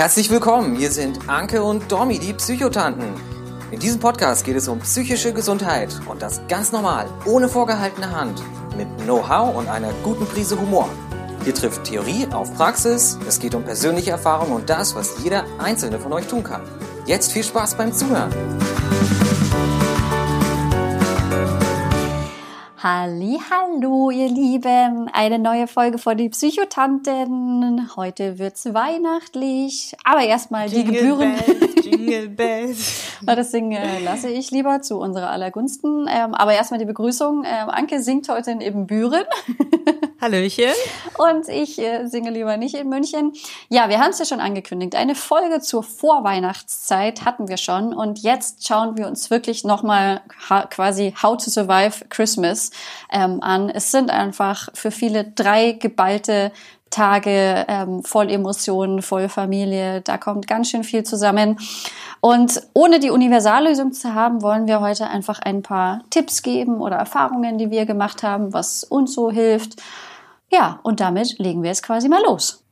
Herzlich willkommen, hier sind Anke und Domi, die Psychotanten. In diesem Podcast geht es um psychische Gesundheit und das ganz normal, ohne vorgehaltene Hand, mit Know-how und einer guten Prise Humor. Hier trifft Theorie auf Praxis, es geht um persönliche Erfahrung und das, was jeder einzelne von euch tun kann. Jetzt viel Spaß beim Zuhören. Hallo, ihr Lieben. Eine neue Folge von die Psychotanten. Heute wird's weihnachtlich. Aber erstmal die Gebühren. Bells, Jingle Bells. das singen äh, lasse ich lieber zu unserer aller Gunsten. Ähm, aber erstmal die Begrüßung. Ähm, Anke singt heute in Ibbenbüren. Hallöchen. Und ich äh, singe lieber nicht in München. Ja, wir haben es ja schon angekündigt. Eine Folge zur Vorweihnachtszeit hatten wir schon. Und jetzt schauen wir uns wirklich nochmal quasi How to Survive Christmas ähm, an. Es sind einfach für viele drei geballte Tage ähm, voll Emotionen, voll Familie. Da kommt ganz schön viel zusammen. Und ohne die Universallösung zu haben, wollen wir heute einfach ein paar Tipps geben oder Erfahrungen, die wir gemacht haben, was uns so hilft. Ja, und damit legen wir es quasi mal los.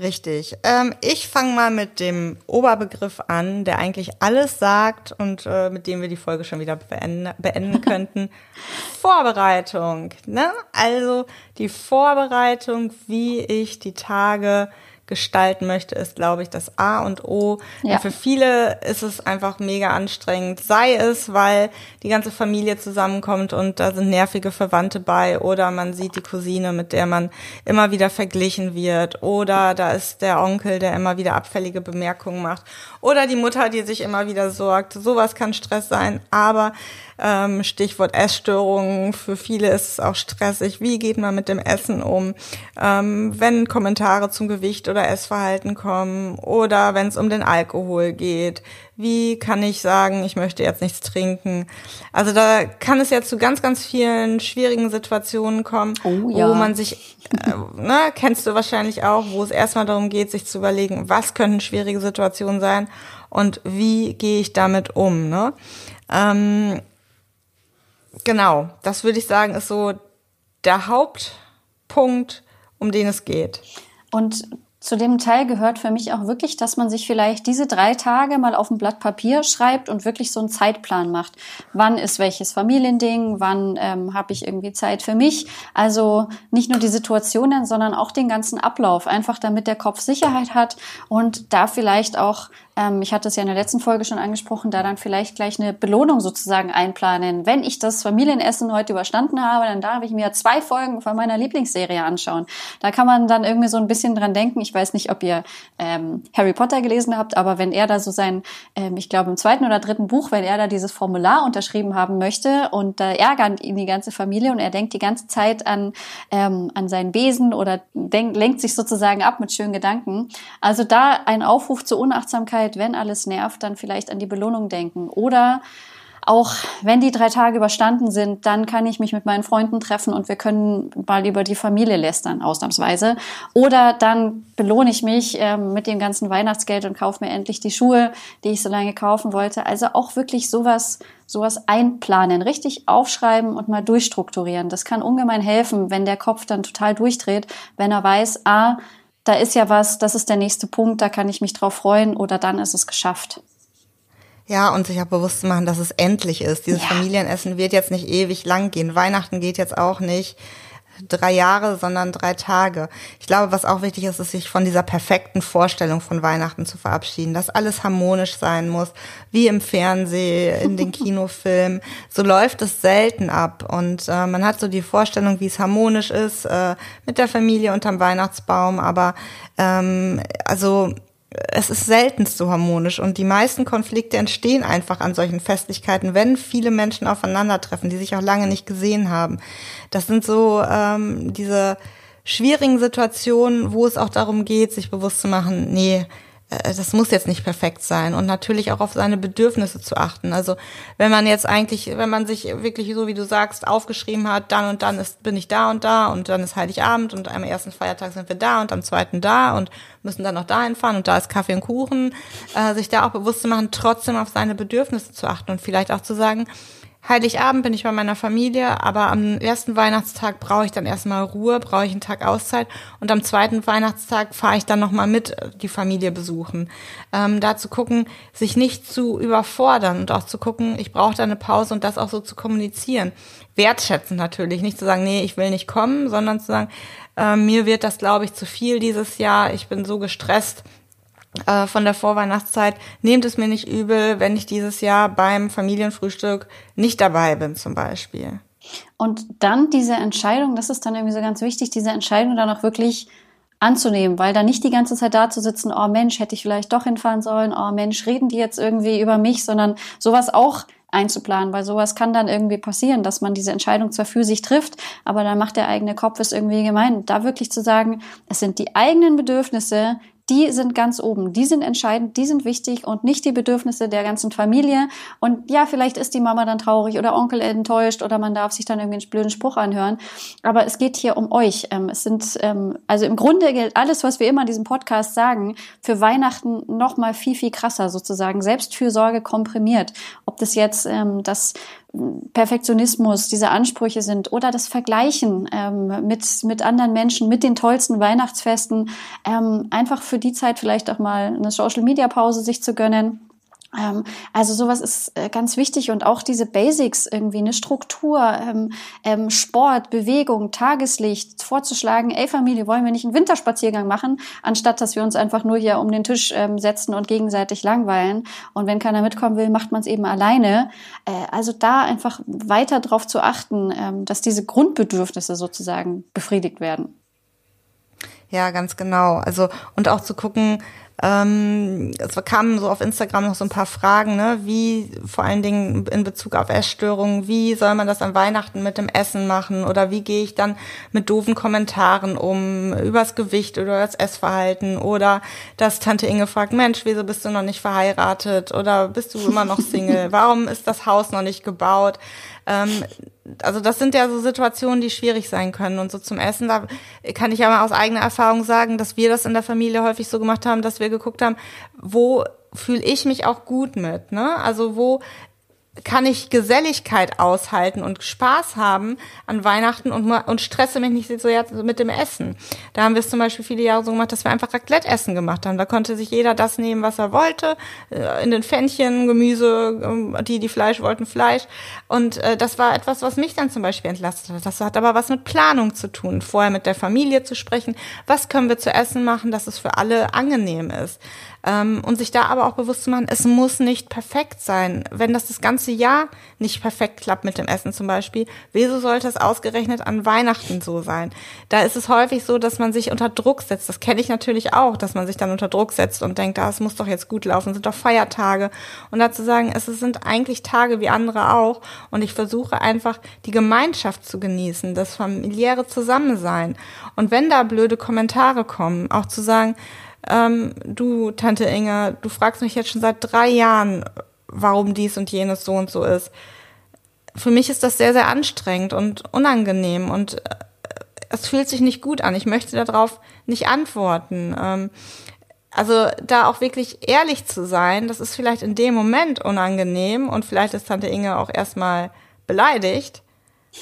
Richtig. Ähm, ich fange mal mit dem Oberbegriff an, der eigentlich alles sagt und äh, mit dem wir die Folge schon wieder beenden, beenden könnten. Vorbereitung. Ne? Also die Vorbereitung, wie ich die Tage gestalten möchte, ist, glaube ich, das A und O. Ja. Für viele ist es einfach mega anstrengend. Sei es, weil die ganze Familie zusammenkommt und da sind nervige Verwandte bei oder man sieht die Cousine, mit der man immer wieder verglichen wird oder da ist der Onkel, der immer wieder abfällige Bemerkungen macht oder die Mutter, die sich immer wieder sorgt. Sowas kann Stress sein, aber ähm, Stichwort Essstörungen. Für viele ist es auch stressig. Wie geht man mit dem Essen um? Ähm, wenn Kommentare zum Gewicht oder Essverhalten kommen oder wenn es um den Alkohol geht. Wie kann ich sagen, ich möchte jetzt nichts trinken? Also da kann es ja zu ganz, ganz vielen schwierigen Situationen kommen, oh, ja. wo man sich, äh, ne, kennst du wahrscheinlich auch, wo es erstmal darum geht, sich zu überlegen, was können schwierige Situationen sein und wie gehe ich damit um. Ne? Ähm, Genau, das würde ich sagen, ist so der Hauptpunkt, um den es geht. Und zu dem Teil gehört für mich auch wirklich, dass man sich vielleicht diese drei Tage mal auf ein Blatt Papier schreibt und wirklich so einen Zeitplan macht. Wann ist welches Familiending? Wann ähm, habe ich irgendwie Zeit für mich? Also nicht nur die Situationen, sondern auch den ganzen Ablauf, einfach damit der Kopf Sicherheit hat und da vielleicht auch ähm, ich hatte es ja in der letzten Folge schon angesprochen, da dann vielleicht gleich eine Belohnung sozusagen einplanen. Wenn ich das Familienessen heute überstanden habe, dann darf ich mir zwei Folgen von meiner Lieblingsserie anschauen. Da kann man dann irgendwie so ein bisschen dran denken. Ich weiß nicht, ob ihr ähm, Harry Potter gelesen habt, aber wenn er da so sein, ähm, ich glaube im zweiten oder dritten Buch, wenn er da dieses Formular unterschrieben haben möchte und da ärgert ihn die ganze Familie und er denkt die ganze Zeit an, ähm, an seinen Besen oder denkt, lenkt sich sozusagen ab mit schönen Gedanken. Also da ein Aufruf zur Unachtsamkeit wenn alles nervt, dann vielleicht an die Belohnung denken. Oder auch wenn die drei Tage überstanden sind, dann kann ich mich mit meinen Freunden treffen und wir können mal über die Familie lästern, ausnahmsweise. Oder dann belohne ich mich äh, mit dem ganzen Weihnachtsgeld und kaufe mir endlich die Schuhe, die ich so lange kaufen wollte. Also auch wirklich sowas, sowas einplanen, richtig aufschreiben und mal durchstrukturieren. Das kann ungemein helfen, wenn der Kopf dann total durchdreht, wenn er weiß, ah, da ist ja was, das ist der nächste Punkt, da kann ich mich drauf freuen oder dann ist es geschafft. Ja, und sich auch bewusst machen, dass es endlich ist. Dieses ja. Familienessen wird jetzt nicht ewig lang gehen. Weihnachten geht jetzt auch nicht drei Jahre, sondern drei Tage. Ich glaube, was auch wichtig ist, ist sich von dieser perfekten Vorstellung von Weihnachten zu verabschieden, dass alles harmonisch sein muss, wie im Fernsehen, in den Kinofilmen. So läuft es selten ab und äh, man hat so die Vorstellung, wie es harmonisch ist äh, mit der Familie unterm Weihnachtsbaum, aber ähm, also es ist selten so harmonisch und die meisten Konflikte entstehen einfach an solchen Festlichkeiten, wenn viele Menschen aufeinandertreffen, die sich auch lange nicht gesehen haben. Das sind so ähm, diese schwierigen Situationen, wo es auch darum geht, sich bewusst zu machen, nee, das muss jetzt nicht perfekt sein und natürlich auch auf seine Bedürfnisse zu achten. Also wenn man jetzt eigentlich, wenn man sich wirklich so wie du sagst aufgeschrieben hat, dann und dann ist bin ich da und da und dann ist Heiligabend und am ersten Feiertag sind wir da und am zweiten da und müssen dann noch dahin fahren und da ist Kaffee und Kuchen, äh, sich da auch bewusst zu machen, trotzdem auf seine Bedürfnisse zu achten und vielleicht auch zu sagen, Heiligabend bin ich bei meiner Familie, aber am ersten Weihnachtstag brauche ich dann erstmal Ruhe, brauche ich einen Tag Auszeit und am zweiten Weihnachtstag fahre ich dann nochmal mit äh, die Familie besuchen. Ähm, da zu gucken, sich nicht zu überfordern und auch zu gucken, ich brauche da eine Pause und das auch so zu kommunizieren. Wertschätzen natürlich, nicht zu sagen, nee, ich will nicht kommen, sondern zu sagen, äh, mir wird das, glaube ich, zu viel dieses Jahr, ich bin so gestresst, äh, von der Vorweihnachtszeit, nehmt es mir nicht übel, wenn ich dieses Jahr beim Familienfrühstück nicht dabei bin zum Beispiel. Und dann diese Entscheidung, das ist dann irgendwie so ganz wichtig, diese Entscheidung dann auch wirklich anzunehmen, weil da nicht die ganze Zeit da zu sitzen, oh Mensch, hätte ich vielleicht doch hinfahren sollen, oh Mensch, reden die jetzt irgendwie über mich, sondern sowas auch einzuplanen, weil sowas kann dann irgendwie passieren, dass man diese Entscheidung zwar für sich trifft, aber dann macht der eigene Kopf es irgendwie gemein. Da wirklich zu sagen, es sind die eigenen Bedürfnisse, die sind ganz oben, die sind entscheidend, die sind wichtig und nicht die Bedürfnisse der ganzen Familie. Und ja, vielleicht ist die Mama dann traurig oder Onkel enttäuscht oder man darf sich dann irgendwie einen blöden Spruch anhören. Aber es geht hier um euch. Ähm, es sind, ähm, also im Grunde gilt alles, was wir immer in diesem Podcast sagen, für Weihnachten noch mal viel, viel krasser sozusagen. Selbstfürsorge komprimiert. Ob das jetzt ähm, das Perfektionismus, diese Ansprüche sind oder das Vergleichen ähm, mit, mit anderen Menschen, mit den tollsten Weihnachtsfesten, ähm, einfach für die Zeit vielleicht auch mal eine Social-Media-Pause sich zu gönnen also sowas ist äh, ganz wichtig und auch diese Basics irgendwie, eine Struktur, ähm, ähm, Sport, Bewegung, Tageslicht vorzuschlagen, ey Familie, wollen wir nicht einen Winterspaziergang machen, anstatt dass wir uns einfach nur hier um den Tisch ähm, setzen und gegenseitig langweilen. Und wenn keiner mitkommen will, macht man es eben alleine. Äh, also da einfach weiter darauf zu achten, ähm, dass diese Grundbedürfnisse sozusagen befriedigt werden. Ja, ganz genau. Also und auch zu gucken, ähm, es kamen so auf Instagram noch so ein paar Fragen, ne? wie vor allen Dingen in Bezug auf Essstörungen, wie soll man das an Weihnachten mit dem Essen machen oder wie gehe ich dann mit doofen Kommentaren um, übers Gewicht oder das Essverhalten oder dass Tante Inge fragt, Mensch, wieso bist du noch nicht verheiratet oder bist du immer noch Single, warum ist das Haus noch nicht gebaut? Ähm, also das sind ja so Situationen, die schwierig sein können. Und so zum Essen, da kann ich ja mal aus eigener Erfahrung sagen, dass wir das in der Familie häufig so gemacht haben, dass wir geguckt haben, wo fühle ich mich auch gut mit, ne? Also wo kann ich Geselligkeit aushalten und Spaß haben an Weihnachten und, und stresse mich nicht so mit dem Essen. Da haben wir es zum Beispiel viele Jahre so gemacht, dass wir einfach Raclette-Essen gemacht haben. Da konnte sich jeder das nehmen, was er wollte. Äh, in den Pfännchen, Gemüse, ähm, die, die Fleisch wollten Fleisch. Und äh, das war etwas, was mich dann zum Beispiel entlastet hat. Das hat aber was mit Planung zu tun. Vorher mit der Familie zu sprechen. Was können wir zu essen machen, dass es für alle angenehm ist? Ähm, und sich da aber auch bewusst zu machen, es muss nicht perfekt sein. Wenn das das ganze Jahr nicht perfekt klappt mit dem Essen zum Beispiel, wieso sollte es ausgerechnet an Weihnachten so sein? Da ist es häufig so, dass man sich unter Druck setzt. Das kenne ich natürlich auch, dass man sich dann unter Druck setzt und denkt, ah, es muss doch jetzt gut laufen, es sind doch Feiertage. Und dazu sagen, es sind eigentlich Tage wie andere auch. Und ich versuche einfach, die Gemeinschaft zu genießen, das familiäre Zusammensein. Und wenn da blöde Kommentare kommen, auch zu sagen, ähm, du, Tante Inge, du fragst mich jetzt schon seit drei Jahren, warum dies und jenes so und so ist. Für mich ist das sehr, sehr anstrengend und unangenehm und äh, es fühlt sich nicht gut an. Ich möchte darauf nicht antworten. Ähm, also da auch wirklich ehrlich zu sein, das ist vielleicht in dem Moment unangenehm und vielleicht ist Tante Inge auch erstmal beleidigt.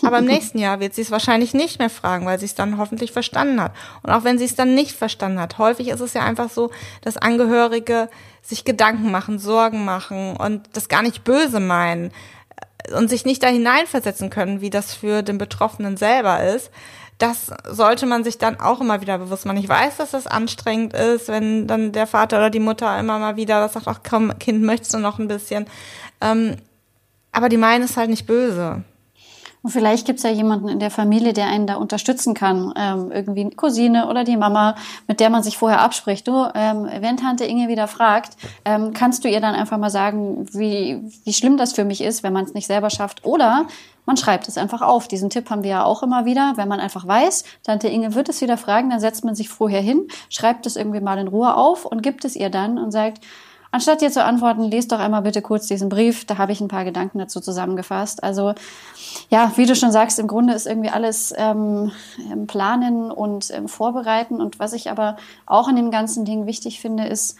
Aber im nächsten Jahr wird sie es wahrscheinlich nicht mehr fragen, weil sie es dann hoffentlich verstanden hat. Und auch wenn sie es dann nicht verstanden hat, häufig ist es ja einfach so, dass Angehörige sich Gedanken machen, Sorgen machen und das gar nicht böse meinen und sich nicht da hineinversetzen können, wie das für den Betroffenen selber ist. Das sollte man sich dann auch immer wieder bewusst machen. Ich weiß, dass das anstrengend ist, wenn dann der Vater oder die Mutter immer mal wieder sagt, ach komm, Kind, möchtest du noch ein bisschen? Ähm, aber die meinen es halt nicht böse. Und vielleicht gibt es ja jemanden in der Familie, der einen da unterstützen kann. Ähm, irgendwie eine Cousine oder die Mama, mit der man sich vorher abspricht. Du, ähm, wenn Tante Inge wieder fragt, ähm, kannst du ihr dann einfach mal sagen, wie, wie schlimm das für mich ist, wenn man es nicht selber schafft. Oder man schreibt es einfach auf. Diesen Tipp haben wir ja auch immer wieder. Wenn man einfach weiß, Tante Inge wird es wieder fragen, dann setzt man sich vorher hin, schreibt es irgendwie mal in Ruhe auf und gibt es ihr dann und sagt, Anstatt dir zu antworten, lest doch einmal bitte kurz diesen Brief. Da habe ich ein paar Gedanken dazu zusammengefasst. Also ja, wie du schon sagst, im Grunde ist irgendwie alles ähm, Planen und ähm, Vorbereiten. Und was ich aber auch in dem ganzen Ding wichtig finde, ist,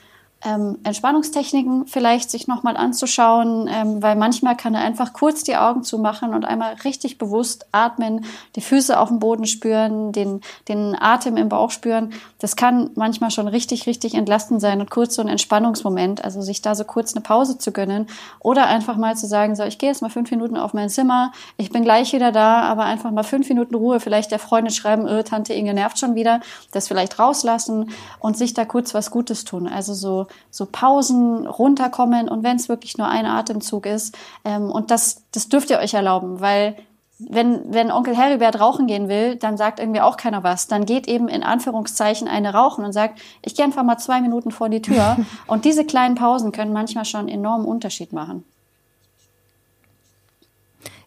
ähm, Entspannungstechniken vielleicht sich nochmal anzuschauen, ähm, weil manchmal kann er einfach kurz die Augen zumachen und einmal richtig bewusst atmen, die Füße auf dem Boden spüren, den, den Atem im Bauch spüren. Das kann manchmal schon richtig, richtig entlastend sein und kurz so ein Entspannungsmoment, also sich da so kurz eine Pause zu gönnen oder einfach mal zu sagen, so, ich gehe jetzt mal fünf Minuten auf mein Zimmer, ich bin gleich wieder da, aber einfach mal fünf Minuten Ruhe, vielleicht der Freundin schreiben, öh, Tante Inge nervt schon wieder, das vielleicht rauslassen und sich da kurz was Gutes tun. Also so, so Pausen, runterkommen und wenn es wirklich nur ein Atemzug ist. Ähm, und das, das dürft ihr euch erlauben, weil wenn, wenn Onkel Heribert rauchen gehen will, dann sagt irgendwie auch keiner was. Dann geht eben in Anführungszeichen eine rauchen und sagt, ich gehe einfach mal zwei Minuten vor die Tür. und diese kleinen Pausen können manchmal schon einen enormen Unterschied machen.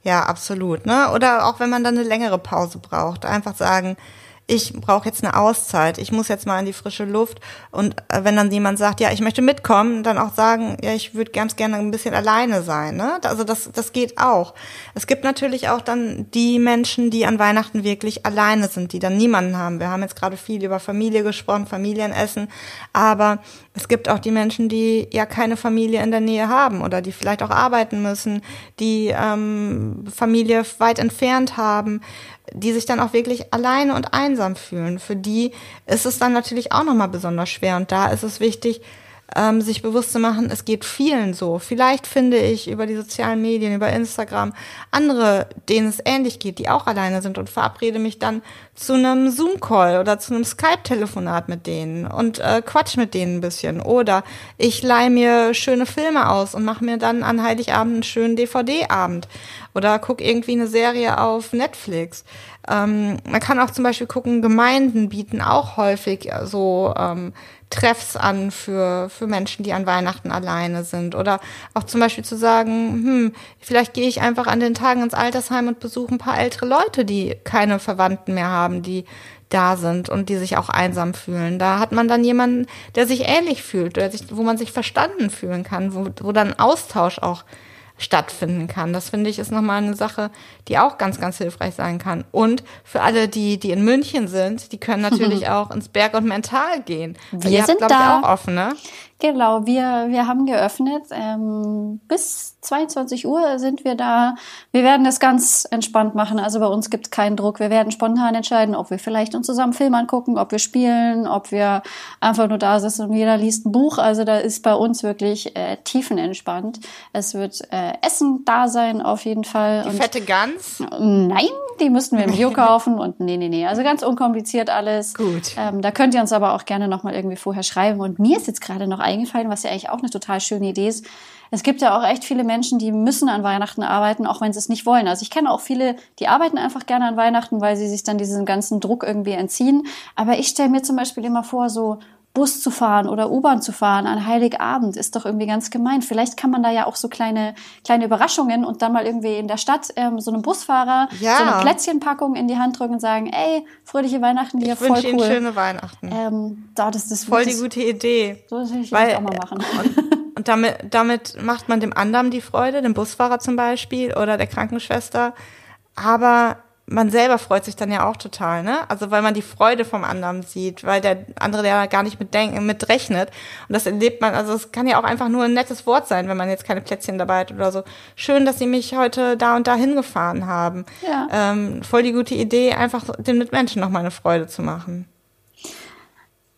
Ja, absolut. Ne? Oder auch wenn man dann eine längere Pause braucht, einfach sagen, ich brauche jetzt eine Auszeit, ich muss jetzt mal in die frische Luft. Und äh, wenn dann jemand sagt, ja, ich möchte mitkommen, dann auch sagen, ja, ich würde ganz gerne ein bisschen alleine sein. Ne? Also das, das geht auch. Es gibt natürlich auch dann die Menschen, die an Weihnachten wirklich alleine sind, die dann niemanden haben. Wir haben jetzt gerade viel über Familie gesprochen, Familienessen, aber es gibt auch die Menschen, die ja keine Familie in der Nähe haben oder die vielleicht auch arbeiten müssen, die ähm, Familie weit entfernt haben die sich dann auch wirklich alleine und einsam fühlen. Für die ist es dann natürlich auch nochmal besonders schwer. Und da ist es wichtig, ähm, sich bewusst zu machen, es geht vielen so. Vielleicht finde ich über die sozialen Medien, über Instagram andere, denen es ähnlich geht, die auch alleine sind und verabrede mich dann zu einem Zoom-Call oder zu einem Skype-Telefonat mit denen und äh, quatsch mit denen ein bisschen. Oder ich leihe mir schöne Filme aus und mache mir dann an Heiligabend einen schönen DVD-Abend. Oder guck irgendwie eine Serie auf Netflix. Ähm, man kann auch zum Beispiel gucken, Gemeinden bieten auch häufig so ähm, Treffs an für, für Menschen, die an Weihnachten alleine sind. Oder auch zum Beispiel zu sagen, hm, vielleicht gehe ich einfach an den Tagen ins Altersheim und besuche ein paar ältere Leute, die keine Verwandten mehr haben, die da sind und die sich auch einsam fühlen. Da hat man dann jemanden, der sich ähnlich fühlt, der sich, wo man sich verstanden fühlen kann, wo, wo dann Austausch auch stattfinden kann. Das finde ich ist nochmal eine Sache, die auch ganz, ganz hilfreich sein kann. Und für alle, die, die in München sind, die können natürlich auch ins Berg und Mental gehen. Wir sind habt, da. Ich, auch offen, ne? Genau, wir, wir haben geöffnet. Ähm, bis 22 Uhr sind wir da. Wir werden es ganz entspannt machen. Also bei uns gibt es keinen Druck. Wir werden spontan entscheiden, ob wir vielleicht uns zusammen Film angucken, ob wir spielen, ob wir einfach nur da sitzen und jeder liest ein Buch. Also da ist bei uns wirklich äh, tiefenentspannt. Es wird äh, Essen da sein auf jeden Fall. Die und fette Gans? Nein, die müssten wir im Bio kaufen und nee, nee, nee. Also ganz unkompliziert alles. Gut. Ähm, da könnt ihr uns aber auch gerne nochmal irgendwie vorher schreiben. Und mir ist jetzt gerade noch eingefallen, was ja eigentlich auch eine total schöne Idee ist. Es gibt ja auch echt viele Menschen, die müssen an Weihnachten arbeiten, auch wenn sie es nicht wollen. Also ich kenne auch viele, die arbeiten einfach gerne an Weihnachten, weil sie sich dann diesem ganzen Druck irgendwie entziehen. Aber ich stelle mir zum Beispiel immer vor, so Bus zu fahren oder U-Bahn zu fahren an Heiligabend ist doch irgendwie ganz gemein. Vielleicht kann man da ja auch so kleine, kleine Überraschungen und dann mal irgendwie in der Stadt ähm, so einem Busfahrer ja. so eine Plätzchenpackung in die Hand drücken und sagen, ey, fröhliche Weihnachten dir, voll cool. Ihnen schöne Weihnachten. Ähm, da, das ist voll die gute Idee. So würde ich Weil, auch mal machen. Und, und damit, damit macht man dem anderen die Freude, dem Busfahrer zum Beispiel oder der Krankenschwester. Aber man selber freut sich dann ja auch total, ne? Also weil man die Freude vom anderen sieht, weil der andere ja gar nicht mit, denk mit rechnet. Und das erlebt man, also es kann ja auch einfach nur ein nettes Wort sein, wenn man jetzt keine Plätzchen dabei hat oder so. Schön, dass Sie mich heute da und da hingefahren haben. Ja. Ähm, voll die gute Idee, einfach den Mitmenschen noch mal eine Freude zu machen.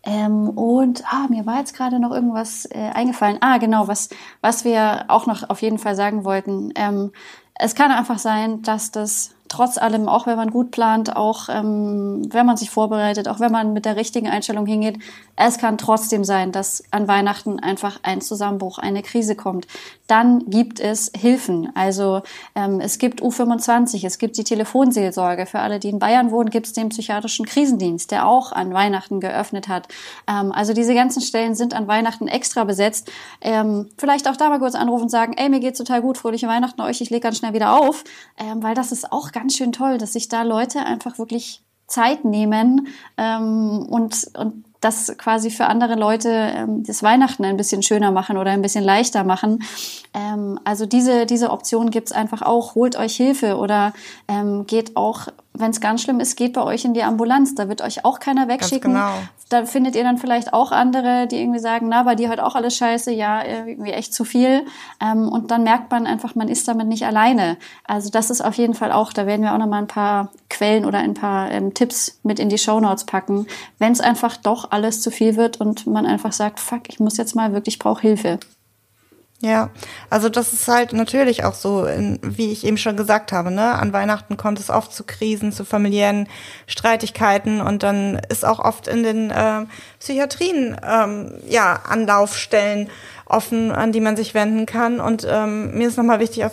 Ähm, und ah, mir war jetzt gerade noch irgendwas äh, eingefallen. Ah, genau, was, was wir auch noch auf jeden Fall sagen wollten. Ähm, es kann einfach sein, dass das trotz allem, auch wenn man gut plant, auch ähm, wenn man sich vorbereitet, auch wenn man mit der richtigen Einstellung hingeht, es kann trotzdem sein, dass an Weihnachten einfach ein Zusammenbruch, eine Krise kommt. Dann gibt es Hilfen. Also ähm, es gibt U25, es gibt die Telefonseelsorge. Für alle, die in Bayern wohnen, gibt es den psychiatrischen Krisendienst, der auch an Weihnachten geöffnet hat. Ähm, also diese ganzen Stellen sind an Weihnachten extra besetzt. Ähm, vielleicht auch da mal kurz anrufen und sagen, ey, mir geht's total gut, fröhliche Weihnachten euch, ich lege ganz schnell wieder auf, ähm, weil das ist auch ganz ganz schön toll, dass sich da Leute einfach wirklich Zeit nehmen ähm, und, und das quasi für andere Leute ähm, das Weihnachten ein bisschen schöner machen oder ein bisschen leichter machen. Ähm, also diese, diese Option gibt's einfach auch. Holt euch Hilfe oder ähm, geht auch, wenn es ganz schlimm ist, geht bei euch in die Ambulanz. Da wird euch auch keiner wegschicken. Genau da findet ihr dann vielleicht auch andere, die irgendwie sagen, na, bei dir halt auch alles scheiße, ja, irgendwie echt zu viel. Ähm, und dann merkt man einfach, man ist damit nicht alleine. Also das ist auf jeden Fall auch, da werden wir auch nochmal ein paar Quellen oder ein paar ähm, Tipps mit in die Shownotes packen, wenn es einfach doch alles zu viel wird und man einfach sagt, fuck, ich muss jetzt mal wirklich, ich brauche Hilfe. Ja, also das ist halt natürlich auch so, wie ich eben schon gesagt habe, ne? An Weihnachten kommt es oft zu Krisen, zu familiären Streitigkeiten und dann ist auch oft in den äh, Psychiatrien ähm, ja Anlaufstellen offen, an die man sich wenden kann. Und ähm, mir ist nochmal wichtig, auch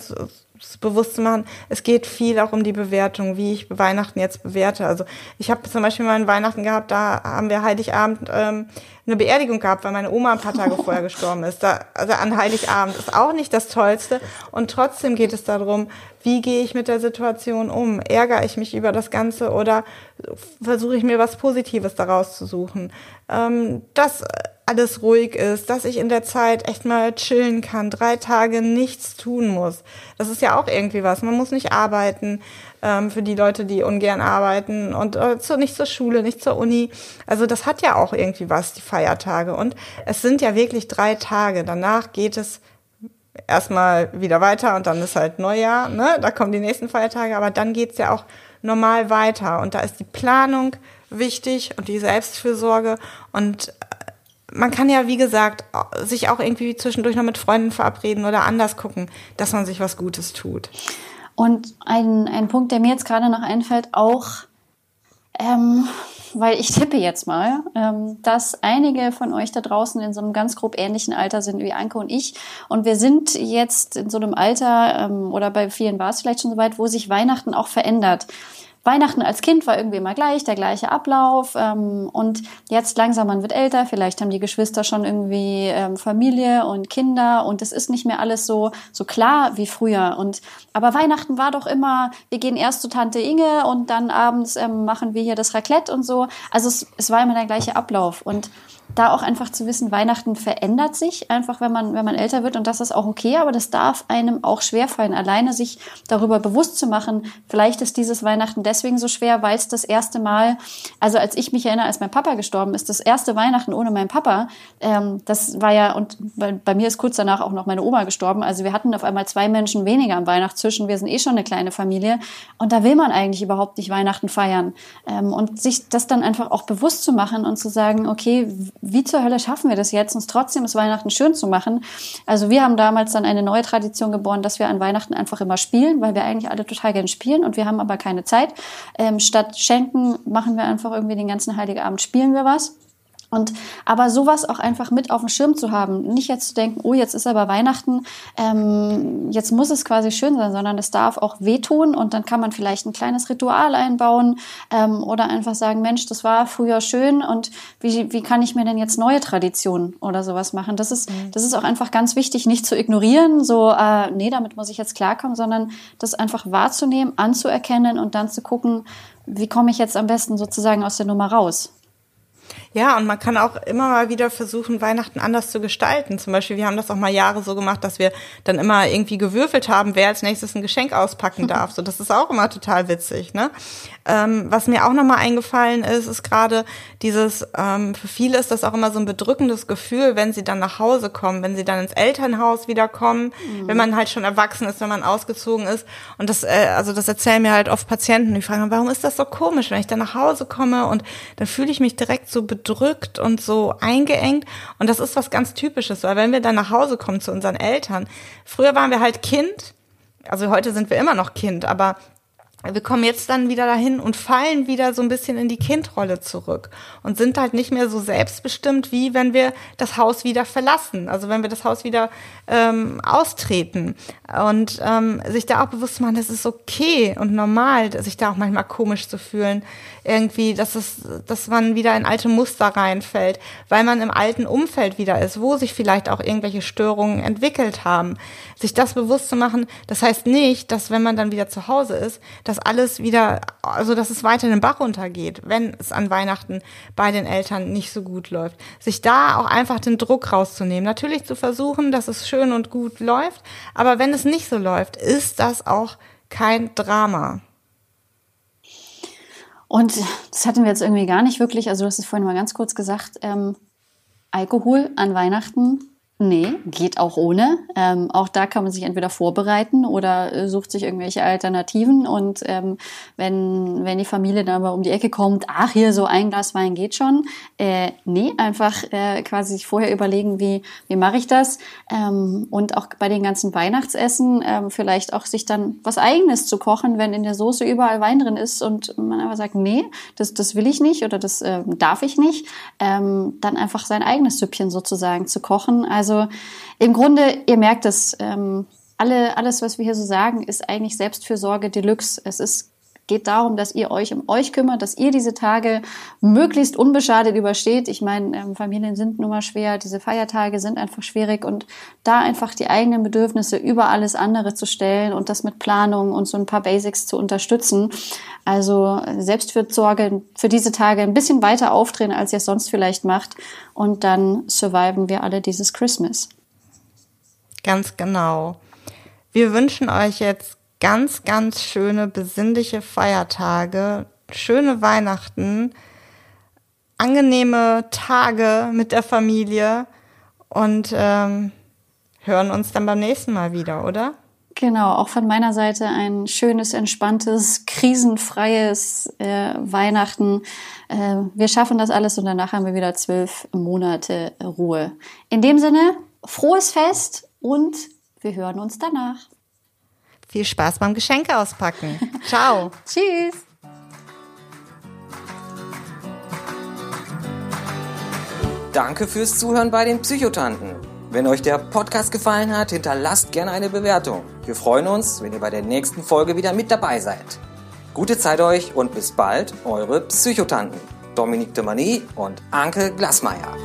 bewusst zu machen, es geht viel auch um die Bewertung, wie ich Weihnachten jetzt bewerte. Also ich habe zum Beispiel mal ein Weihnachten gehabt, da haben wir Heiligabend ähm, eine Beerdigung gehabt, weil meine Oma ein paar Tage vorher gestorben ist. Da, also an Heiligabend ist auch nicht das Tollste. Und trotzdem geht es darum, wie gehe ich mit der Situation um? Ärgere ich mich über das Ganze oder versuche ich mir was Positives daraus zu suchen? Ähm, dass alles ruhig ist, dass ich in der Zeit echt mal chillen kann, drei Tage nichts tun muss. Das ist ja auch irgendwie was. Man muss nicht arbeiten ähm, für die Leute, die ungern arbeiten und äh, zu, nicht zur Schule, nicht zur Uni. Also das hat ja auch irgendwie was, die Feiertage. Und es sind ja wirklich drei Tage. Danach geht es erstmal wieder weiter und dann ist halt Neujahr, ne? Da kommen die nächsten Feiertage, aber dann geht's ja auch normal weiter. Und da ist die Planung wichtig und die Selbstfürsorge. Und man kann ja, wie gesagt, sich auch irgendwie zwischendurch noch mit Freunden verabreden oder anders gucken, dass man sich was Gutes tut. Und ein, ein Punkt, der mir jetzt gerade noch einfällt, auch, ähm, weil ich tippe jetzt mal, ähm, dass einige von euch da draußen in so einem ganz grob ähnlichen Alter sind wie Anke und ich. Und wir sind jetzt in so einem Alter, ähm, oder bei vielen war es vielleicht schon so weit, wo sich Weihnachten auch verändert. Weihnachten als Kind war irgendwie immer gleich, der gleiche Ablauf. Ähm, und jetzt langsam, man wird älter, vielleicht haben die Geschwister schon irgendwie ähm, Familie und Kinder und es ist nicht mehr alles so, so klar wie früher. Und, aber Weihnachten war doch immer, wir gehen erst zu Tante Inge und dann abends ähm, machen wir hier das Raclette und so. Also es, es war immer der gleiche Ablauf. Und da auch einfach zu wissen, Weihnachten verändert sich einfach, wenn man, wenn man älter wird und das ist auch okay, aber das darf einem auch schwerfallen, alleine sich darüber bewusst zu machen, vielleicht ist dieses Weihnachten deswegen so schwer, weil es das erste Mal, also als ich mich erinnere, als mein Papa gestorben ist, das erste Weihnachten ohne meinen Papa, ähm, das war ja, und bei, bei, mir ist kurz danach auch noch meine Oma gestorben, also wir hatten auf einmal zwei Menschen weniger am Weihnachtstisch wir sind eh schon eine kleine Familie und da will man eigentlich überhaupt nicht Weihnachten feiern ähm, und sich das dann einfach auch bewusst zu machen und zu sagen, okay, wie zur Hölle schaffen wir das jetzt, uns trotzdem das Weihnachten schön zu machen? Also wir haben damals dann eine neue Tradition geboren, dass wir an Weihnachten einfach immer spielen, weil wir eigentlich alle total gerne spielen und wir haben aber keine Zeit. Ähm, statt schenken machen wir einfach irgendwie den ganzen Heiligen Abend spielen wir was. Und aber sowas auch einfach mit auf dem Schirm zu haben, nicht jetzt zu denken, oh, jetzt ist aber Weihnachten, ähm, jetzt muss es quasi schön sein, sondern es darf auch wehtun und dann kann man vielleicht ein kleines Ritual einbauen ähm, oder einfach sagen, Mensch, das war früher schön und wie, wie kann ich mir denn jetzt neue Traditionen oder sowas machen? Das ist, mhm. das ist auch einfach ganz wichtig, nicht zu ignorieren, so, äh, nee, damit muss ich jetzt klarkommen, sondern das einfach wahrzunehmen, anzuerkennen und dann zu gucken, wie komme ich jetzt am besten sozusagen aus der Nummer raus? Ja, und man kann auch immer mal wieder versuchen, Weihnachten anders zu gestalten. Zum Beispiel, wir haben das auch mal Jahre so gemacht, dass wir dann immer irgendwie gewürfelt haben, wer als nächstes ein Geschenk auspacken darf. So, das ist auch immer total witzig, ne? Ähm, was mir auch nochmal eingefallen ist, ist gerade dieses, ähm, für viele ist das auch immer so ein bedrückendes Gefühl, wenn sie dann nach Hause kommen, wenn sie dann ins Elternhaus wiederkommen, mhm. wenn man halt schon erwachsen ist, wenn man ausgezogen ist. Und das, äh, also das erzählen mir halt oft Patienten, die fragen, warum ist das so komisch, wenn ich dann nach Hause komme und dann fühle ich mich direkt so bedrückt und so eingeengt. Und das ist was ganz Typisches, weil wenn wir dann nach Hause kommen zu unseren Eltern, früher waren wir halt Kind, also heute sind wir immer noch Kind, aber wir kommen jetzt dann wieder dahin und fallen wieder so ein bisschen in die Kindrolle zurück und sind halt nicht mehr so selbstbestimmt, wie wenn wir das Haus wieder verlassen, also wenn wir das Haus wieder ähm, austreten. Und ähm, sich da auch bewusst machen, das ist okay und normal, sich da auch manchmal komisch zu fühlen, irgendwie, dass es, dass man wieder in alte Muster reinfällt, weil man im alten Umfeld wieder ist, wo sich vielleicht auch irgendwelche Störungen entwickelt haben. Sich das bewusst zu machen, das heißt nicht, dass wenn man dann wieder zu Hause ist, dass alles wieder, also dass es weiter in den Bach runtergeht, wenn es an Weihnachten bei den Eltern nicht so gut läuft. Sich da auch einfach den Druck rauszunehmen. Natürlich zu versuchen, dass es schön und gut läuft, aber wenn es nicht so läuft, ist das auch kein Drama. Und das hatten wir jetzt irgendwie gar nicht wirklich, also du hast es vorhin mal ganz kurz gesagt, ähm, Alkohol an Weihnachten Nee, geht auch ohne. Ähm, auch da kann man sich entweder vorbereiten oder äh, sucht sich irgendwelche Alternativen. Und ähm, wenn, wenn die Familie dann aber um die Ecke kommt, ach, hier so ein Glas Wein geht schon. Äh, nee, einfach äh, quasi sich vorher überlegen, wie, wie mache ich das? Ähm, und auch bei den ganzen Weihnachtsessen ähm, vielleicht auch sich dann was Eigenes zu kochen, wenn in der Soße überall Wein drin ist und man aber sagt, nee, das, das will ich nicht oder das äh, darf ich nicht. Ähm, dann einfach sein eigenes Süppchen sozusagen zu kochen. Also also im Grunde, ihr merkt es, ähm, alle, alles, was wir hier so sagen, ist eigentlich Selbstfürsorge Deluxe. Es ist geht darum, dass ihr euch um euch kümmert, dass ihr diese Tage möglichst unbeschadet übersteht. Ich meine, ähm, Familien sind nun mal schwer, diese Feiertage sind einfach schwierig und da einfach die eigenen Bedürfnisse über alles andere zu stellen und das mit Planung und so ein paar Basics zu unterstützen. Also Selbstfürsorge für diese Tage ein bisschen weiter aufdrehen, als ihr es sonst vielleicht macht und dann surviven wir alle dieses Christmas. Ganz genau. Wir wünschen euch jetzt ganz, ganz schöne, besinnliche Feiertage, schöne Weihnachten, angenehme Tage mit der Familie und ähm, hören uns dann beim nächsten Mal wieder, oder? Genau, auch von meiner Seite ein schönes, entspanntes, krisenfreies äh, Weihnachten. Äh, wir schaffen das alles und danach haben wir wieder zwölf Monate Ruhe. In dem Sinne, frohes Fest und wir hören uns danach. Viel Spaß beim Geschenke auspacken. Ciao. Tschüss. Danke fürs Zuhören bei den Psychotanten. Wenn euch der Podcast gefallen hat, hinterlasst gerne eine Bewertung. Wir freuen uns, wenn ihr bei der nächsten Folge wieder mit dabei seid. Gute Zeit euch und bis bald, eure Psychotanten. Dominique de Mani und Anke Glasmeier.